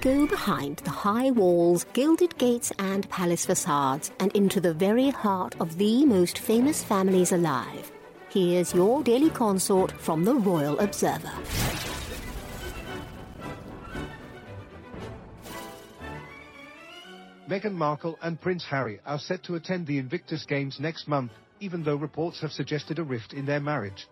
Go behind the high walls, gilded gates, and palace facades and into the very heart of the most famous families alive. Here's your daily consort from the Royal Observer. Meghan Markle and Prince Harry are set to attend the Invictus Games next month, even though reports have suggested a rift in their marriage.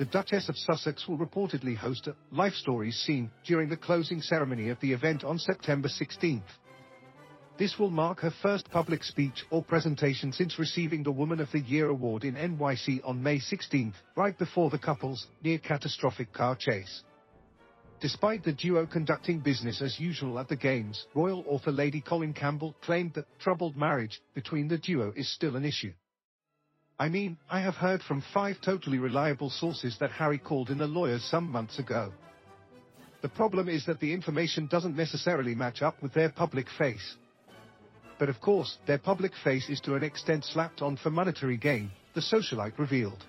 The Duchess of Sussex will reportedly host a Life Stories scene during the closing ceremony of the event on September 16th. This will mark her first public speech or presentation since receiving the Woman of the Year award in NYC on May 16, right before the couple's near-catastrophic car chase. Despite the duo conducting business as usual at the games, royal author Lady Colin Campbell claimed that troubled marriage between the duo is still an issue. I mean, I have heard from five totally reliable sources that Harry called in the lawyers some months ago. The problem is that the information doesn't necessarily match up with their public face. But of course, their public face is to an extent slapped on for monetary gain, the socialite revealed.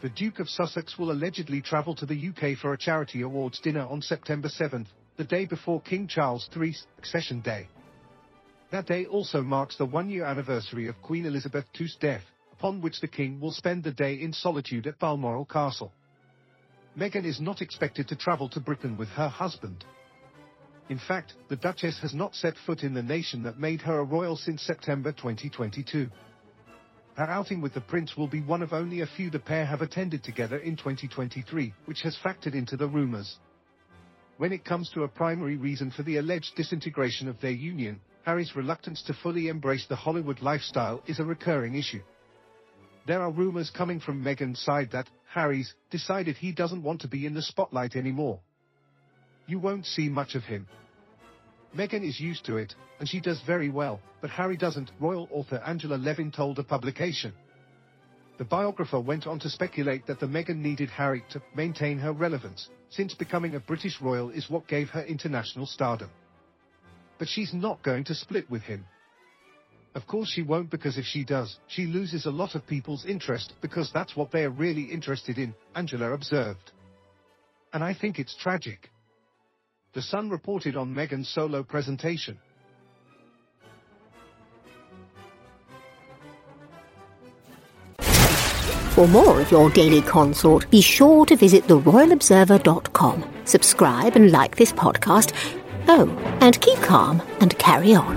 The Duke of Sussex will allegedly travel to the UK for a charity awards dinner on September 7th, the day before King Charles III's accession day. That day also marks the one-year anniversary of Queen Elizabeth II's death, upon which the king will spend the day in solitude at Balmoral Castle. Meghan is not expected to travel to Britain with her husband. In fact, the Duchess has not set foot in the nation that made her a royal since September 2022. Her outing with the prince will be one of only a few the pair have attended together in 2023, which has factored into the rumors. When it comes to a primary reason for the alleged disintegration of their union, Harry's reluctance to fully embrace the Hollywood lifestyle is a recurring issue. There are rumors coming from Meghan's side that Harry's decided he doesn't want to be in the spotlight anymore. You won't see much of him, Meghan is used to it, and she does very well, but Harry doesn't, royal author Angela Levin told a publication. The biographer went on to speculate that the Meghan needed Harry to maintain her relevance, since becoming a British royal is what gave her international stardom. But she's not going to split with him. Of course she won't because if she does, she loses a lot of people's interest because that's what they're really interested in, Angela observed. And I think it's tragic. The Sun reported on Meghan's solo presentation. For more of your daily consort, be sure to visit theroyalobserver.com. Subscribe and like this podcast. Oh, and keep calm and carry on.